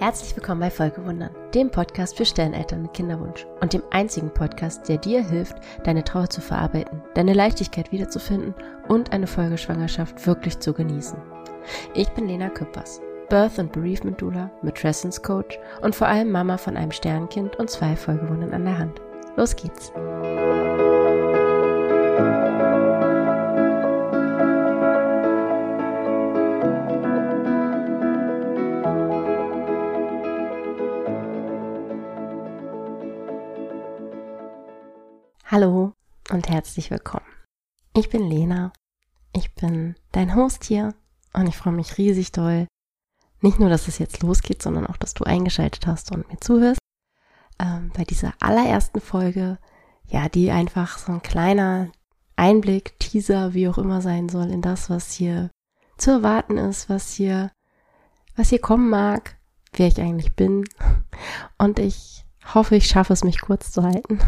Herzlich willkommen bei Folgewundern, dem Podcast für Stelleneltern mit Kinderwunsch und dem einzigen Podcast, der dir hilft, deine Trauer zu verarbeiten, deine Leichtigkeit wiederzufinden und eine Folgeschwangerschaft wirklich zu genießen. Ich bin Lena Küppers, Birth and Bereavement Doula, Matrescence Coach und vor allem Mama von einem Sternkind und zwei Folgewundern an der Hand. Los geht's! Hallo und herzlich willkommen. Ich bin Lena. Ich bin dein Host hier und ich freue mich riesig doll. Nicht nur, dass es jetzt losgeht, sondern auch, dass du eingeschaltet hast und mir zuhörst. Ähm, bei dieser allerersten Folge, ja, die einfach so ein kleiner Einblick, Teaser, wie auch immer sein soll, in das, was hier zu erwarten ist, was hier, was hier kommen mag, wer ich eigentlich bin. Und ich hoffe, ich schaffe es, mich kurz zu halten.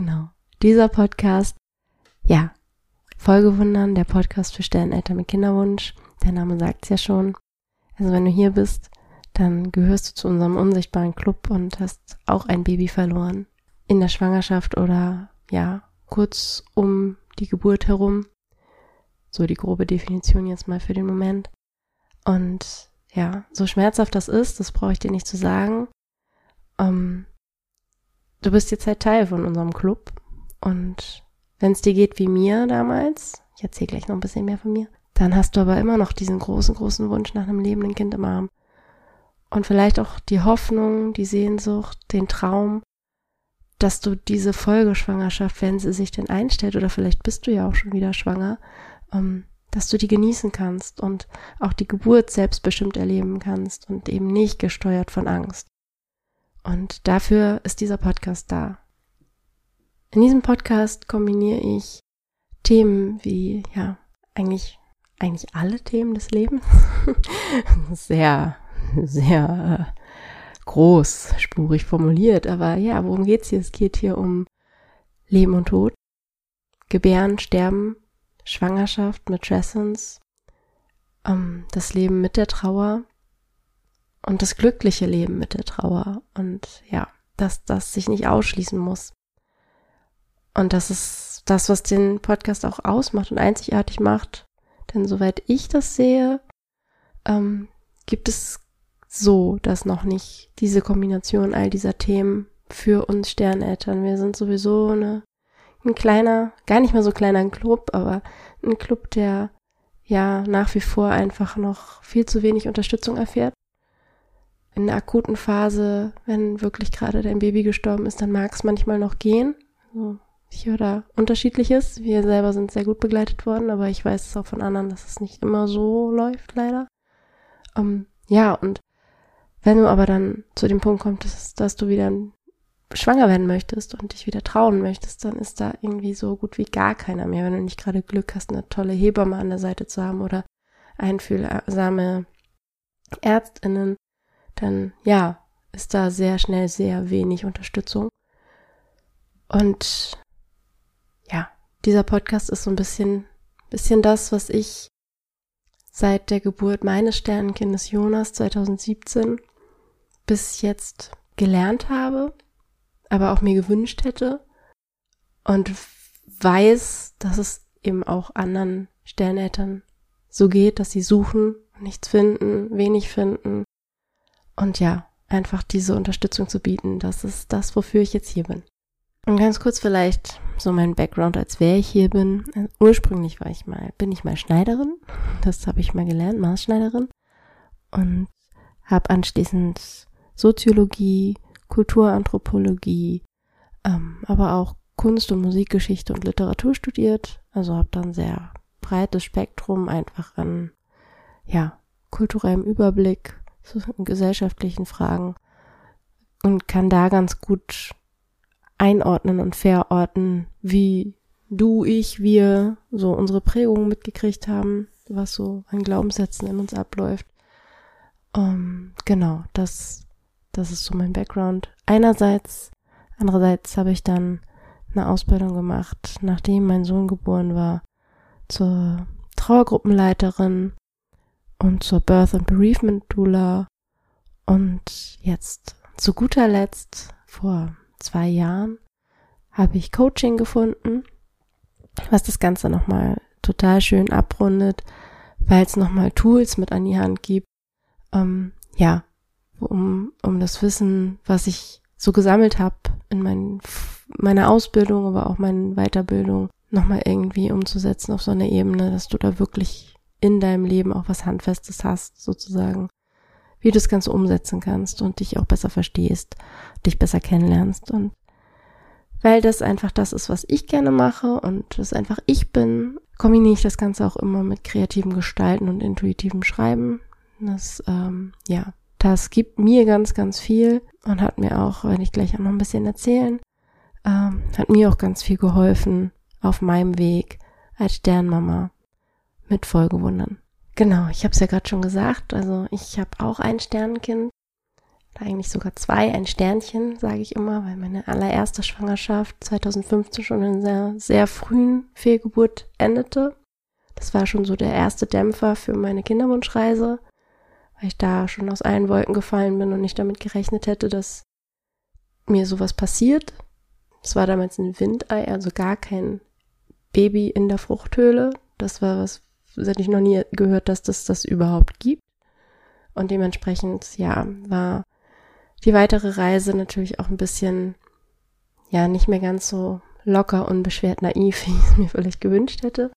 Genau. Dieser Podcast, ja, Folgewundern, der Podcast für Stelleneltern mit Kinderwunsch. Der Name sagt es ja schon. Also wenn du hier bist, dann gehörst du zu unserem unsichtbaren Club und hast auch ein Baby verloren. In der Schwangerschaft oder ja, kurz um die Geburt herum. So die grobe Definition jetzt mal für den Moment. Und ja, so schmerzhaft das ist, das brauche ich dir nicht zu sagen. Ähm, du bist jetzt halt Teil von unserem Club und wenn es dir geht wie mir damals, ich erzähle gleich noch ein bisschen mehr von mir, dann hast du aber immer noch diesen großen, großen Wunsch nach einem lebenden Kind im Arm. Und vielleicht auch die Hoffnung, die Sehnsucht, den Traum, dass du diese Folgeschwangerschaft, wenn sie sich denn einstellt, oder vielleicht bist du ja auch schon wieder schwanger, ähm, dass du die genießen kannst und auch die Geburt selbstbestimmt erleben kannst und eben nicht gesteuert von Angst. Und dafür ist dieser Podcast da. In diesem Podcast kombiniere ich Themen wie, ja, eigentlich, eigentlich alle Themen des Lebens. sehr, sehr äh, großspurig formuliert, aber ja, worum geht's hier? Es geht hier um Leben und Tod, Gebären, Sterben, Schwangerschaft, Matrescence, ähm, das Leben mit der Trauer, und das glückliche Leben mit der Trauer und ja, dass das sich nicht ausschließen muss. Und das ist das, was den Podcast auch ausmacht und einzigartig macht. Denn soweit ich das sehe, ähm, gibt es so, dass noch nicht diese Kombination all dieser Themen für uns Sterneltern. Wir sind sowieso eine, ein kleiner, gar nicht mal so kleiner Club, aber ein Club, der ja nach wie vor einfach noch viel zu wenig Unterstützung erfährt in der akuten Phase, wenn wirklich gerade dein Baby gestorben ist, dann mag es manchmal noch gehen. Also ich höre da unterschiedliches. Wir selber sind sehr gut begleitet worden, aber ich weiß es auch von anderen, dass es nicht immer so läuft, leider. Um, ähm, ja, und wenn du aber dann zu dem Punkt kommst, dass, dass du wieder schwanger werden möchtest und dich wieder trauen möchtest, dann ist da irgendwie so gut wie gar keiner mehr, wenn du nicht gerade Glück hast, eine tolle Hebamme an der Seite zu haben oder einfühlsame Ärztinnen, dann ja, ist da sehr schnell sehr wenig Unterstützung. Und ja, dieser Podcast ist so ein bisschen, bisschen das, was ich seit der Geburt meines Sternenkindes Jonas 2017 bis jetzt gelernt habe, aber auch mir gewünscht hätte und weiß, dass es eben auch anderen Sterneltern so geht, dass sie suchen, nichts finden, wenig finden und ja, einfach diese Unterstützung zu bieten, das ist das, wofür ich jetzt hier bin. Und ganz kurz vielleicht so mein Background, als wer ich hier bin. Ursprünglich war ich mal, bin ich mal Schneiderin. Das habe ich mal gelernt, Maßschneiderin. Und habe anschließend Soziologie, Kulturanthropologie, ähm, aber auch Kunst- und Musikgeschichte und Literatur studiert. Also habe dann sehr breites Spektrum einfach an, ja, kulturellem Überblick zu gesellschaftlichen Fragen und kann da ganz gut einordnen und verorten, wie du, ich, wir so unsere Prägungen mitgekriegt haben, was so an Glaubenssätzen in uns abläuft. Um, ähm, genau, das, das ist so mein Background. Einerseits, andererseits habe ich dann eine Ausbildung gemacht, nachdem mein Sohn geboren war, zur Trauergruppenleiterin und zur Birth and Bereavement Doula. Und jetzt zu guter Letzt, vor zwei Jahren, habe ich Coaching gefunden, was das Ganze nochmal total schön abrundet, weil es nochmal Tools mit an die Hand gibt, ähm, ja, um, um das Wissen, was ich so gesammelt habe in mein, meiner Ausbildung, aber auch meiner Weiterbildung, nochmal irgendwie umzusetzen auf so einer Ebene, dass du da wirklich in deinem Leben auch was Handfestes hast, sozusagen, wie du das Ganze umsetzen kannst und dich auch besser verstehst, dich besser kennenlernst und weil das einfach das ist, was ich gerne mache und das einfach ich bin, kombiniere ich das Ganze auch immer mit kreativem Gestalten und intuitivem Schreiben. Das, ähm, ja, das gibt mir ganz, ganz viel und hat mir auch, wenn ich gleich auch noch ein bisschen erzählen, ähm, hat mir auch ganz viel geholfen auf meinem Weg als Sternmama mit Folgewundern. Genau, ich habe es ja gerade schon gesagt, also ich habe auch ein Sternkind eigentlich sogar zwei, ein Sternchen, sage ich immer, weil meine allererste Schwangerschaft 2015 schon in sehr, sehr frühen Fehlgeburt endete. Das war schon so der erste Dämpfer für meine Kinderwunschreise, weil ich da schon aus allen Wolken gefallen bin und nicht damit gerechnet hätte, dass mir sowas passiert. Es war damals ein Windei, also gar kein Baby in der Fruchthöhle. Das war was, das hätte ich noch nie gehört, dass das das überhaupt gibt. Und dementsprechend, ja, war die weitere Reise natürlich auch ein bisschen, ja, nicht mehr ganz so locker, unbeschwert, naiv, wie ich es mir vielleicht gewünscht hätte.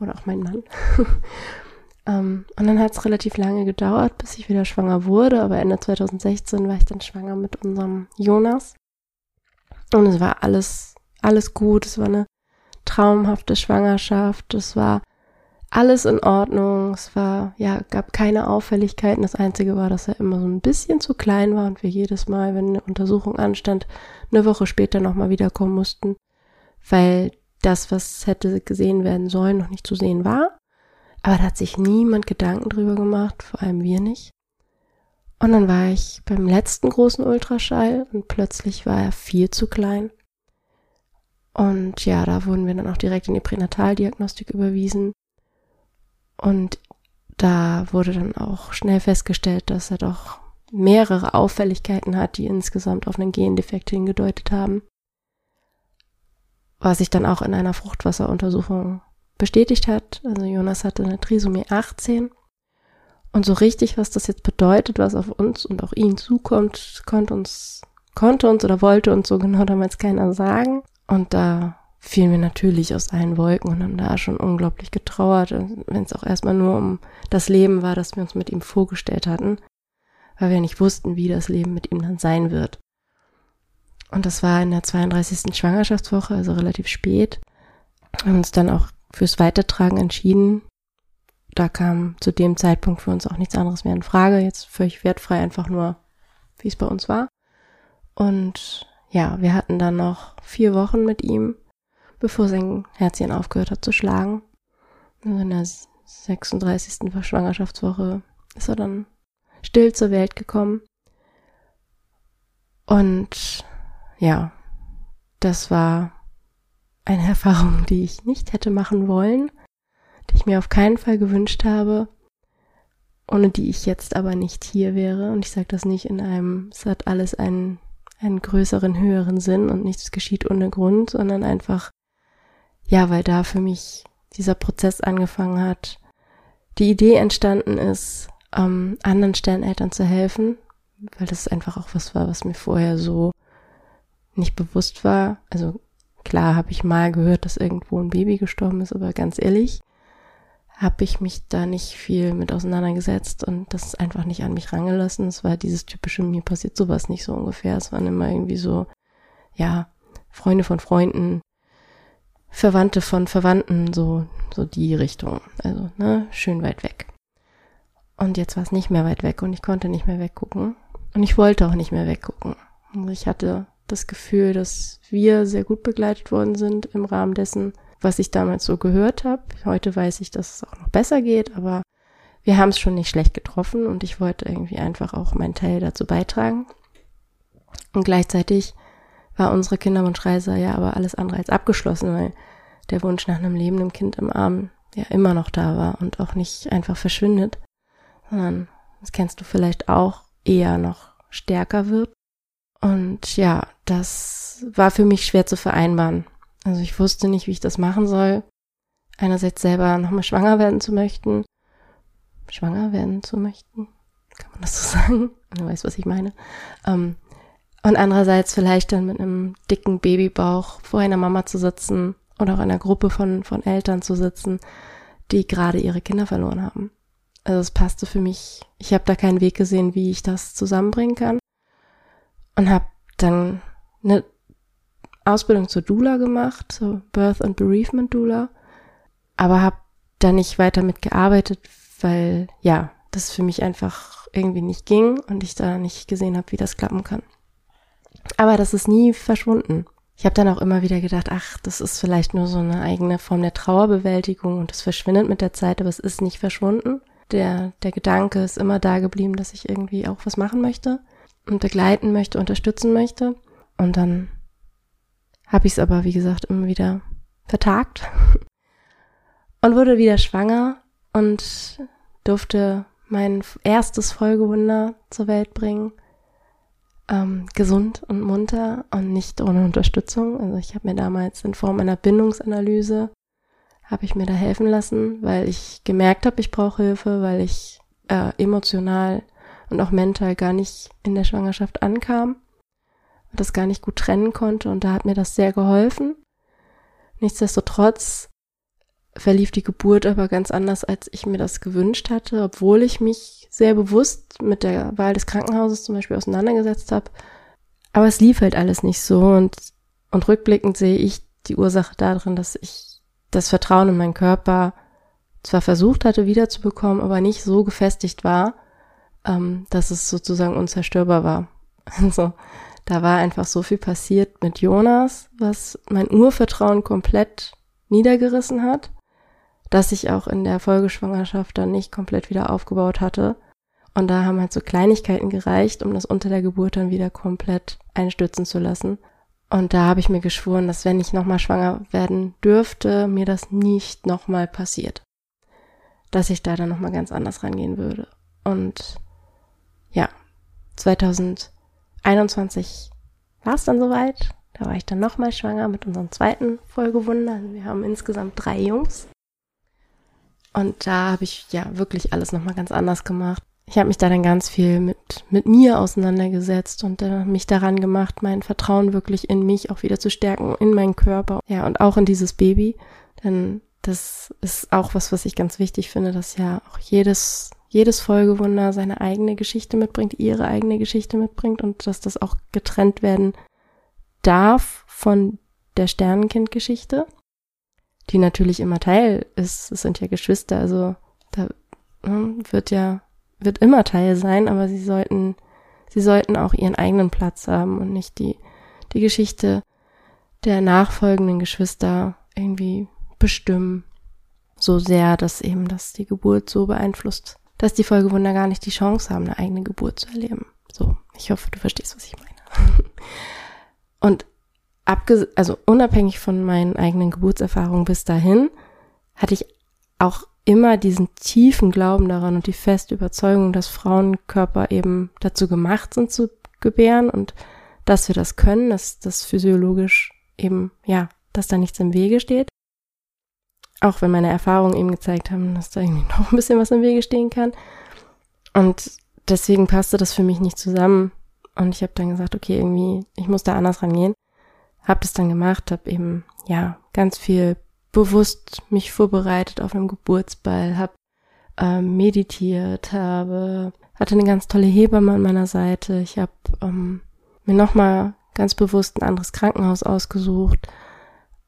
Oder auch mein Mann. um, ähm, und dann hat es relativ lange gedauert, bis ich wieder schwanger wurde. Aber Ende 2016 war ich dann schwanger mit unserem Jonas. Und es war alles, alles gut. Es war eine traumhafte Schwangerschaft. Es war alles in Ordnung. Es war, ja, gab keine Auffälligkeiten. Das Einzige war, dass er immer so ein bisschen zu klein war und wir jedes Mal, wenn eine Untersuchung anstand, eine Woche später nochmal wiederkommen mussten, weil das, was hätte gesehen werden sollen, noch nicht zu sehen war. Aber da hat sich niemand Gedanken drüber gemacht, vor allem wir nicht. Und dann war ich beim letzten großen Ultraschall und plötzlich war er viel zu klein. Und ja, da wurden wir dann auch direkt in die Pränataldiagnostik überwiesen. Und da wurde dann auch schnell festgestellt, dass er doch mehrere Auffälligkeiten hat, die insgesamt auf einen Gendefekt hingedeutet haben. Was sich dann auch in einer Fruchtwasseruntersuchung bestätigt hat. Also Jonas hatte eine Trisomie 18. Und so richtig, was das jetzt bedeutet, was auf uns und auch ihn zukommt, konnte uns, konnte uns oder wollte uns so genau damals keiner sagen. Und da fielen wir natürlich aus allen Wolken und haben da schon unglaublich getrauert, wenn es auch erstmal nur um das Leben war, das wir uns mit ihm vorgestellt hatten, weil wir nicht wussten, wie das Leben mit ihm dann sein wird. Und das war in der 32. Schwangerschaftswoche, also relativ spät. Wir haben uns dann auch fürs Weitertragen entschieden. Da kam zu dem Zeitpunkt für uns auch nichts anderes mehr in Frage. Jetzt völlig wertfrei einfach nur, wie es bei uns war. Und ja, wir hatten dann noch vier Wochen mit ihm bevor sein Herzchen aufgehört hat zu schlagen. In der 36. Schwangerschaftswoche ist er dann still zur Welt gekommen. Und ja, das war eine Erfahrung, die ich nicht hätte machen wollen, die ich mir auf keinen Fall gewünscht habe, ohne die ich jetzt aber nicht hier wäre. Und ich sage das nicht in einem, es hat alles einen, einen größeren, höheren Sinn und nichts geschieht ohne Grund, sondern einfach ja, weil da für mich dieser Prozess angefangen hat, die Idee entstanden ist, ähm, anderen Sterneltern zu helfen, weil das einfach auch was war, was mir vorher so nicht bewusst war. Also klar habe ich mal gehört, dass irgendwo ein Baby gestorben ist, aber ganz ehrlich, habe ich mich da nicht viel mit auseinandergesetzt und das einfach nicht an mich rangelassen. Es war dieses typische, mir passiert sowas nicht so ungefähr. Es waren immer irgendwie so, ja, Freunde von Freunden, Verwandte von Verwandten, so, so die Richtung. Also, ne, schön weit weg. Und jetzt war es nicht mehr weit weg und ich konnte nicht mehr weggucken. Und ich wollte auch nicht mehr weggucken. Und ich hatte das Gefühl, dass wir sehr gut begleitet worden sind im Rahmen dessen, was ich damals so gehört habe. Heute weiß ich, dass es auch noch besser geht, aber wir haben es schon nicht schlecht getroffen und ich wollte irgendwie einfach auch meinen Teil dazu beitragen. Und gleichzeitig war unsere Kinderwunschreise ja aber alles andere als abgeschlossen, weil der Wunsch nach einem lebenden Kind im Arm ja immer noch da war und auch nicht einfach verschwindet, sondern das kennst du vielleicht auch, eher noch stärker wird. Und ja, das war für mich schwer zu vereinbaren. Also ich wusste nicht, wie ich das machen soll. Einerseits selber nochmal schwanger werden zu möchten. Schwanger werden zu möchten. Kann man das so sagen? Du weißt, was ich meine. Ähm, und andererseits vielleicht dann mit einem dicken Babybauch vor einer Mama zu sitzen oder auch einer Gruppe von, von Eltern zu sitzen, die gerade ihre Kinder verloren haben. Also es passte für mich. Ich habe da keinen Weg gesehen, wie ich das zusammenbringen kann. Und habe dann eine Ausbildung zur Doula gemacht, zur Birth and Bereavement Doula, aber habe da nicht weiter mitgearbeitet, weil ja, das für mich einfach irgendwie nicht ging und ich da nicht gesehen habe, wie das klappen kann. Aber das ist nie verschwunden. Ich habe dann auch immer wieder gedacht, ach, das ist vielleicht nur so eine eigene Form der Trauerbewältigung und das verschwindet mit der Zeit, aber es ist nicht verschwunden. Der, der Gedanke ist immer da geblieben, dass ich irgendwie auch was machen möchte und begleiten möchte, unterstützen möchte. Und dann habe ich es aber, wie gesagt, immer wieder vertagt und wurde wieder schwanger und durfte mein erstes Folgewunder zur Welt bringen. Ähm, gesund und munter und nicht ohne Unterstützung. Also ich habe mir damals in Form einer Bindungsanalyse habe ich mir da helfen lassen, weil ich gemerkt habe, ich brauche Hilfe, weil ich äh, emotional und auch mental gar nicht in der Schwangerschaft ankam und das gar nicht gut trennen konnte und da hat mir das sehr geholfen. Nichtsdestotrotz verlief die Geburt aber ganz anders, als ich mir das gewünscht hatte, obwohl ich mich sehr bewusst mit der Wahl des Krankenhauses zum Beispiel auseinandergesetzt habe. Aber es lief halt alles nicht so und, und rückblickend sehe ich die Ursache darin, dass ich das Vertrauen in meinen Körper zwar versucht hatte wiederzubekommen, aber nicht so gefestigt war, ähm, dass es sozusagen unzerstörbar war. Also da war einfach so viel passiert mit Jonas, was mein Urvertrauen komplett niedergerissen hat dass ich auch in der Folgeschwangerschaft dann nicht komplett wieder aufgebaut hatte. Und da haben halt so Kleinigkeiten gereicht, um das unter der Geburt dann wieder komplett einstürzen zu lassen. Und da habe ich mir geschworen, dass wenn ich nochmal schwanger werden dürfte, mir das nicht nochmal passiert. Dass ich da dann nochmal ganz anders rangehen würde. Und ja, 2021 war es dann soweit. Da war ich dann nochmal schwanger mit unserem zweiten Folgewunder. Wir haben insgesamt drei Jungs. Und da habe ich ja wirklich alles nochmal ganz anders gemacht. Ich habe mich da dann ganz viel mit, mit mir auseinandergesetzt und äh, mich daran gemacht, mein Vertrauen wirklich in mich auch wieder zu stärken, in meinen Körper. Ja, und auch in dieses Baby. Denn das ist auch was, was ich ganz wichtig finde, dass ja auch jedes, jedes Folgewunder seine eigene Geschichte mitbringt, ihre eigene Geschichte mitbringt und dass das auch getrennt werden darf von der Sternenkindgeschichte die natürlich immer Teil ist. Es sind ja Geschwister, also da ne, wird ja, wird immer Teil sein, aber sie sollten, sie sollten auch ihren eigenen Platz haben und nicht die, die Geschichte der nachfolgenden Geschwister irgendwie bestimmen. So sehr, dass eben das die Geburt so beeinflusst, dass die Folgewunder gar nicht die Chance haben, eine eigene Geburt zu erleben. So, ich hoffe, du verstehst, was ich meine. Und abges also unabhängig von meinen eigenen Geburtserfahrungen bis dahin, hatte ich auch immer diesen tiefen Glauben daran und die feste Überzeugung, dass Frauenkörper eben dazu gemacht sind zu gebären und dass wir das können, dass das physiologisch eben, ja, dass da nichts im Wege steht. Auch wenn meine Erfahrungen eben gezeigt haben, dass da irgendwie noch ein bisschen was im Wege stehen kann. Und deswegen passte das für mich nicht zusammen. Und ich habe dann gesagt, okay, irgendwie, ich muss da anders rangehen habe das dann gemacht, habe eben ja ganz viel bewusst mich vorbereitet auf einem Geburtsball, habe ähm, meditiert, habe hatte eine ganz tolle Hebamme an meiner Seite. Ich habe ähm, mir nochmal ganz bewusst ein anderes Krankenhaus ausgesucht.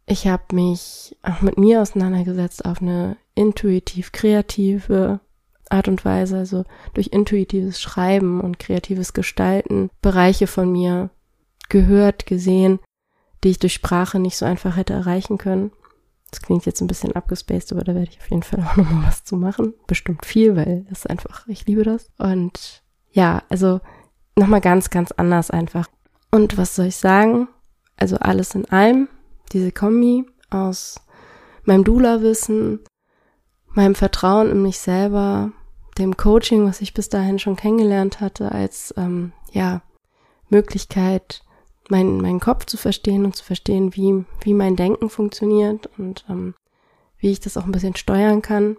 Ich habe mich auch mit mir auseinandergesetzt auf eine intuitiv kreative Art und Weise, also durch intuitives Schreiben und kreatives Gestalten Bereiche von mir gehört, gesehen, die ich durch Sprache nicht so einfach hätte erreichen können. Das klingt jetzt ein bisschen abgespaced, aber da werde ich auf jeden Fall auch nochmal was zu machen. Bestimmt viel, weil das ist einfach, ich liebe das. Und ja, also nochmal ganz, ganz anders einfach. Und was soll ich sagen? Also alles in allem, diese Kombi aus meinem Dula-Wissen, meinem Vertrauen in mich selber, dem Coaching, was ich bis dahin schon kennengelernt hatte, als ähm, ja Möglichkeit, meinen meinen Kopf zu verstehen und zu verstehen, wie wie mein Denken funktioniert und ähm, wie ich das auch ein bisschen steuern kann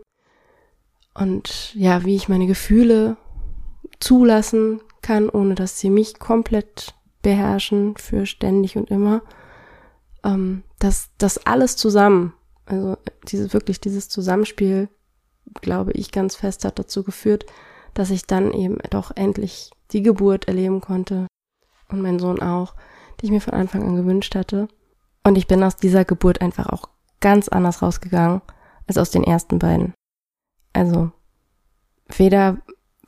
und ja, wie ich meine Gefühle zulassen kann, ohne dass sie mich komplett beherrschen für ständig und immer. Ähm, dass das alles zusammen, also dieses wirklich dieses Zusammenspiel, glaube ich, ganz fest hat dazu geführt, dass ich dann eben doch endlich die Geburt erleben konnte und mein Sohn auch, die ich mir von Anfang an gewünscht hatte. Und ich bin aus dieser Geburt einfach auch ganz anders rausgegangen als aus den ersten beiden. Also weder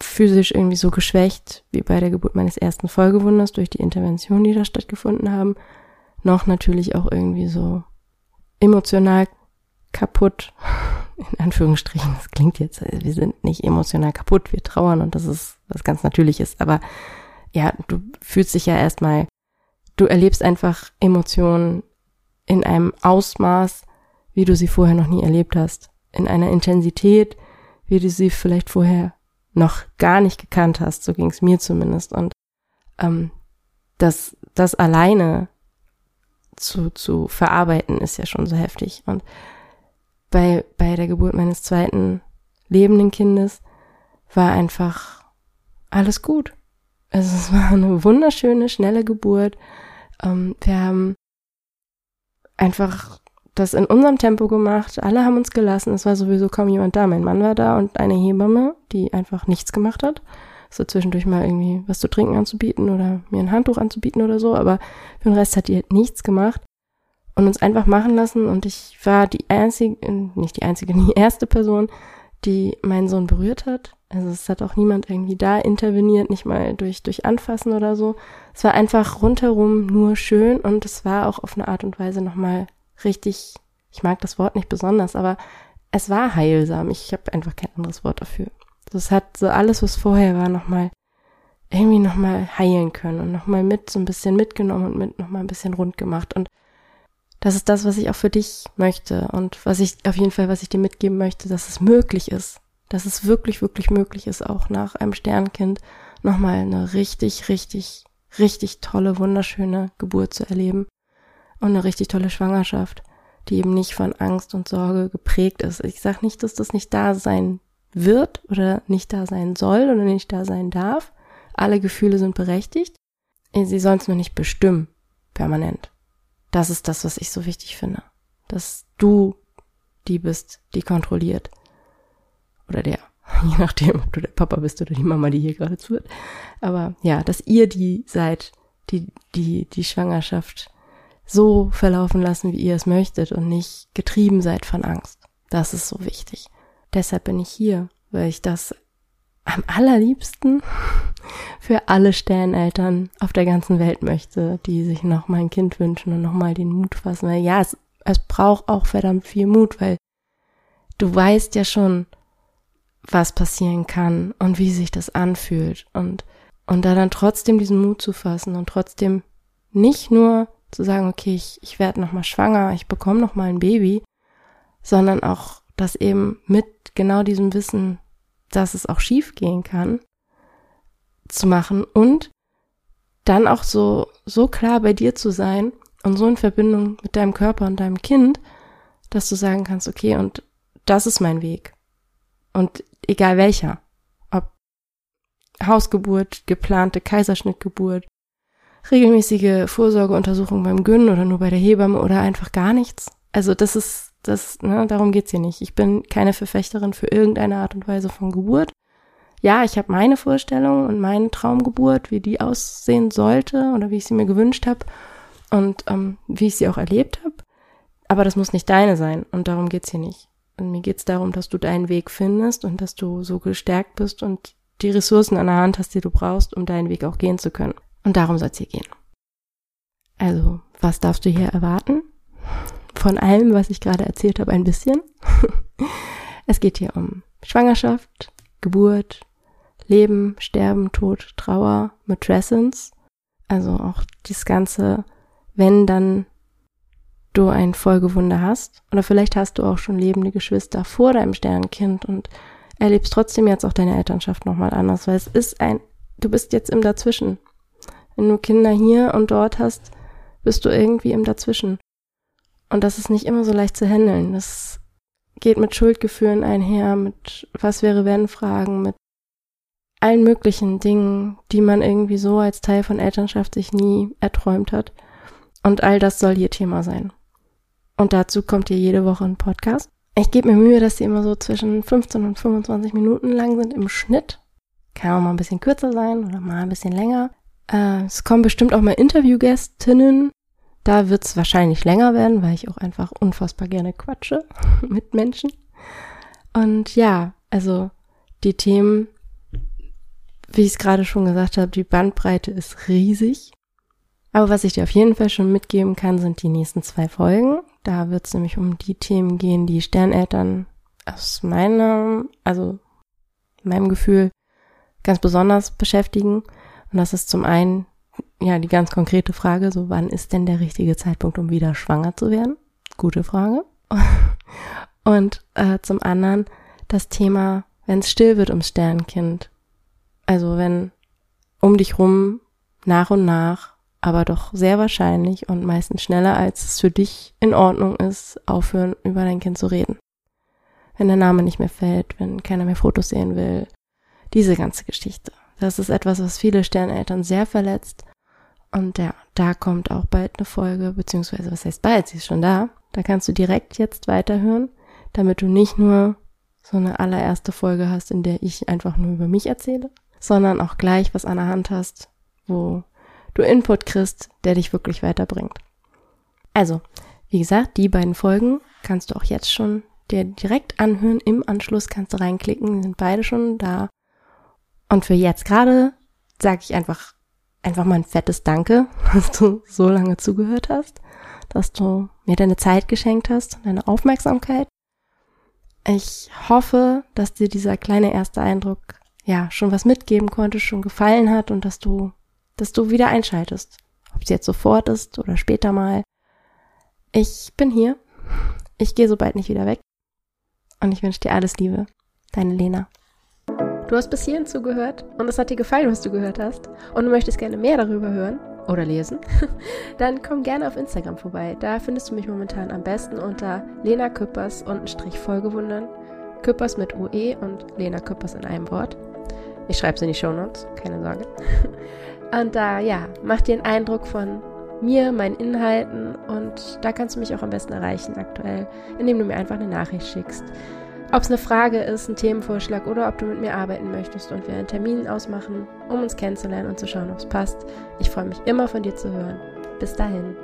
physisch irgendwie so geschwächt wie bei der Geburt meines ersten Folgewunders durch die Interventionen, die da stattgefunden haben, noch natürlich auch irgendwie so emotional kaputt. In Anführungsstrichen, das klingt jetzt, wir sind nicht emotional kaputt, wir trauern und das ist was ganz Natürliches. Aber ja, du fühlst dich ja erstmal, du erlebst einfach Emotionen in einem Ausmaß, wie du sie vorher noch nie erlebt hast. In einer Intensität, wie du sie vielleicht vorher noch gar nicht gekannt hast. So ging es mir zumindest. Und ähm, das, das alleine zu, zu verarbeiten ist ja schon so heftig. Und bei, bei der Geburt meines zweiten lebenden Kindes war einfach alles gut. Also es war eine wunderschöne, schnelle Geburt. Ähm, wir haben einfach das in unserem Tempo gemacht. Alle haben uns gelassen. Es war sowieso kaum jemand da. Mein Mann war da und eine Hebamme, die einfach nichts gemacht hat. So zwischendurch mal irgendwie was zu trinken anzubieten oder mir ein Handtuch anzubieten oder so. Aber für den Rest hat die halt nichts gemacht und uns einfach machen lassen. Und ich war die einzige, nicht die einzige, die erste Person, die meinen Sohn berührt hat. Also es hat auch niemand irgendwie da interveniert, nicht mal durch, durch Anfassen oder so. Es war einfach rundherum nur schön und es war auch auf eine Art und Weise nochmal richtig, ich mag das Wort nicht besonders, aber es war heilsam. Ich habe einfach kein anderes Wort dafür. Das hat so alles, was vorher war, nochmal irgendwie nochmal heilen können und nochmal mit so ein bisschen mitgenommen und mit nochmal ein bisschen rund gemacht. Und das ist das, was ich auch für dich möchte und was ich auf jeden Fall, was ich dir mitgeben möchte, dass es möglich ist, dass es wirklich, wirklich möglich ist, auch nach einem Sternkind nochmal eine richtig, richtig, richtig tolle, wunderschöne Geburt zu erleben und eine richtig tolle Schwangerschaft, die eben nicht von Angst und Sorge geprägt ist. Ich sage nicht, dass das nicht da sein wird oder nicht da sein soll oder nicht da sein darf. Alle Gefühle sind berechtigt. Sie sollen es nur nicht bestimmen, permanent. Das ist das, was ich so wichtig finde. Dass du die bist, die kontrolliert. Oder der. Je nachdem, ob du der Papa bist oder die Mama, die hier gerade zuhört. Aber ja, dass ihr die seid, die, die, die Schwangerschaft so verlaufen lassen, wie ihr es möchtet und nicht getrieben seid von Angst. Das ist so wichtig. Deshalb bin ich hier, weil ich das am allerliebsten für alle Sterneltern auf der ganzen Welt möchte, die sich noch mal ein Kind wünschen und noch mal den Mut fassen. Weil ja, es, es braucht auch verdammt viel Mut, weil du weißt ja schon, was passieren kann und wie sich das anfühlt und und da dann trotzdem diesen Mut zu fassen und trotzdem nicht nur zu sagen, okay, ich, ich werde nochmal schwanger, ich bekomme nochmal ein Baby, sondern auch das eben mit genau diesem Wissen, dass es auch schief gehen kann, zu machen und dann auch so, so klar bei dir zu sein und so in Verbindung mit deinem Körper und deinem Kind, dass du sagen kannst, okay, und das ist mein Weg. Und egal welcher, ob Hausgeburt, geplante Kaiserschnittgeburt, regelmäßige Vorsorgeuntersuchung beim Gyn oder nur bei der Hebamme oder einfach gar nichts. Also das ist, das, ne, darum geht's hier nicht. Ich bin keine Verfechterin für irgendeine Art und Weise von Geburt. Ja, ich habe meine Vorstellung und meine Traumgeburt, wie die aussehen sollte oder wie ich sie mir gewünscht habe und ähm, wie ich sie auch erlebt habe. Aber das muss nicht deine sein und darum geht's hier nicht. Und mir geht's darum, dass du deinen Weg findest und dass du so gestärkt bist und die Ressourcen an der Hand hast, die du brauchst, um deinen Weg auch gehen zu können. Und darum soll es hier gehen. Also, was darfst du hier erwarten? Von allem, was ich gerade erzählt habe, ein bisschen. es geht hier um Schwangerschaft, Geburt, Leben, Sterben, Tod, Trauer, Matrescence. Also auch das Ganze, wenn dann du ein Folgewunder hast. Oder vielleicht hast du auch schon lebende Geschwister vor deinem Sternkind und erlebst trotzdem jetzt auch deine Elternschaft nochmal anders, weil es ist ein, du bist jetzt im Dazwischen. Wenn du Kinder hier und dort hast, bist du irgendwie im Dazwischen. Und das ist nicht immer so leicht zu handeln. Das geht mit Schuldgefühlen einher, mit was wäre wenn Fragen, mit allen möglichen Dingen, die man irgendwie so als Teil von Elternschaft sich nie erträumt hat. Und all das soll hier Thema sein. Und dazu kommt hier jede Woche ein Podcast. Ich gebe mir Mühe, dass die immer so zwischen 15 und 25 Minuten lang sind im Schnitt. Kann auch mal ein bisschen kürzer sein oder mal ein bisschen länger. Äh, es kommen bestimmt auch mal Interviewgästinnen. Da wird es wahrscheinlich länger werden, weil ich auch einfach unfassbar gerne quatsche mit Menschen. Und ja, also die Themen, wie ich es gerade schon gesagt habe, die Bandbreite ist riesig. Aber was ich dir auf jeden Fall schon mitgeben kann, sind die nächsten zwei Folgen. Da wird es nämlich um die Themen gehen, die Sterneltern aus meinem, also meinem Gefühl ganz besonders beschäftigen. Und das ist zum einen ja die ganz konkrete Frage, so wann ist denn der richtige Zeitpunkt, um wieder schwanger zu werden? Gute Frage. Und äh, zum anderen das Thema, wenn es still wird ums Sternkind. Also wenn um dich rum nach und nach, aber doch sehr wahrscheinlich und meistens schneller, als es für dich in Ordnung ist, aufhören, über dein Kind zu reden. Wenn der Name nicht mehr fällt, wenn keiner mehr Fotos sehen will. Diese ganze Geschichte. Das ist etwas, was viele Sterneltern sehr verletzt. Und ja, da kommt auch bald eine Folge, beziehungsweise was heißt bald, sie ist schon da. Da kannst du direkt jetzt weiterhören, damit du nicht nur so eine allererste Folge hast, in der ich einfach nur über mich erzähle, sondern auch gleich was an der Hand hast, wo du Input kriegst, der dich wirklich weiterbringt. Also, wie gesagt, die beiden Folgen kannst du auch jetzt schon dir direkt anhören. Im Anschluss kannst du reinklicken, die sind beide schon da. Und für jetzt gerade sage ich einfach, einfach mal ein fettes Danke, dass du so lange zugehört hast, dass du mir deine Zeit geschenkt hast, deine Aufmerksamkeit. Ich hoffe, dass dir dieser kleine erste Eindruck ja schon was mitgeben konnte, schon gefallen hat und dass du, dass du wieder einschaltest. Ob es jetzt sofort ist oder später mal. Ich bin hier. Ich gehe so bald nicht wieder weg. Und ich wünsche dir alles Liebe. Deine Lena. Du hast bis hierhin zugehört und es hat dir gefallen, was du gehört hast und du möchtest gerne mehr darüber hören oder lesen, dann komm gerne auf Instagram vorbei. Da findest du mich momentan am besten unter Lena Küppers und Strich Folgewundern. Küppers mit UE und Lena Küppers in einem Wort. Ich schreibe es in die Shownotes, keine Sorge. Und da, ja, mach dir einen Eindruck von mir, meinen Inhalten und da kannst du mich auch am besten erreichen aktuell, indem du mir einfach eine Nachricht schickst. Ob es eine Frage ist, ein Themenvorschlag oder ob du mit mir arbeiten möchtest und wir einen Termin ausmachen, um uns kennenzulernen und zu schauen, ob es passt. Ich freue mich immer von dir zu hören. Bis dahin.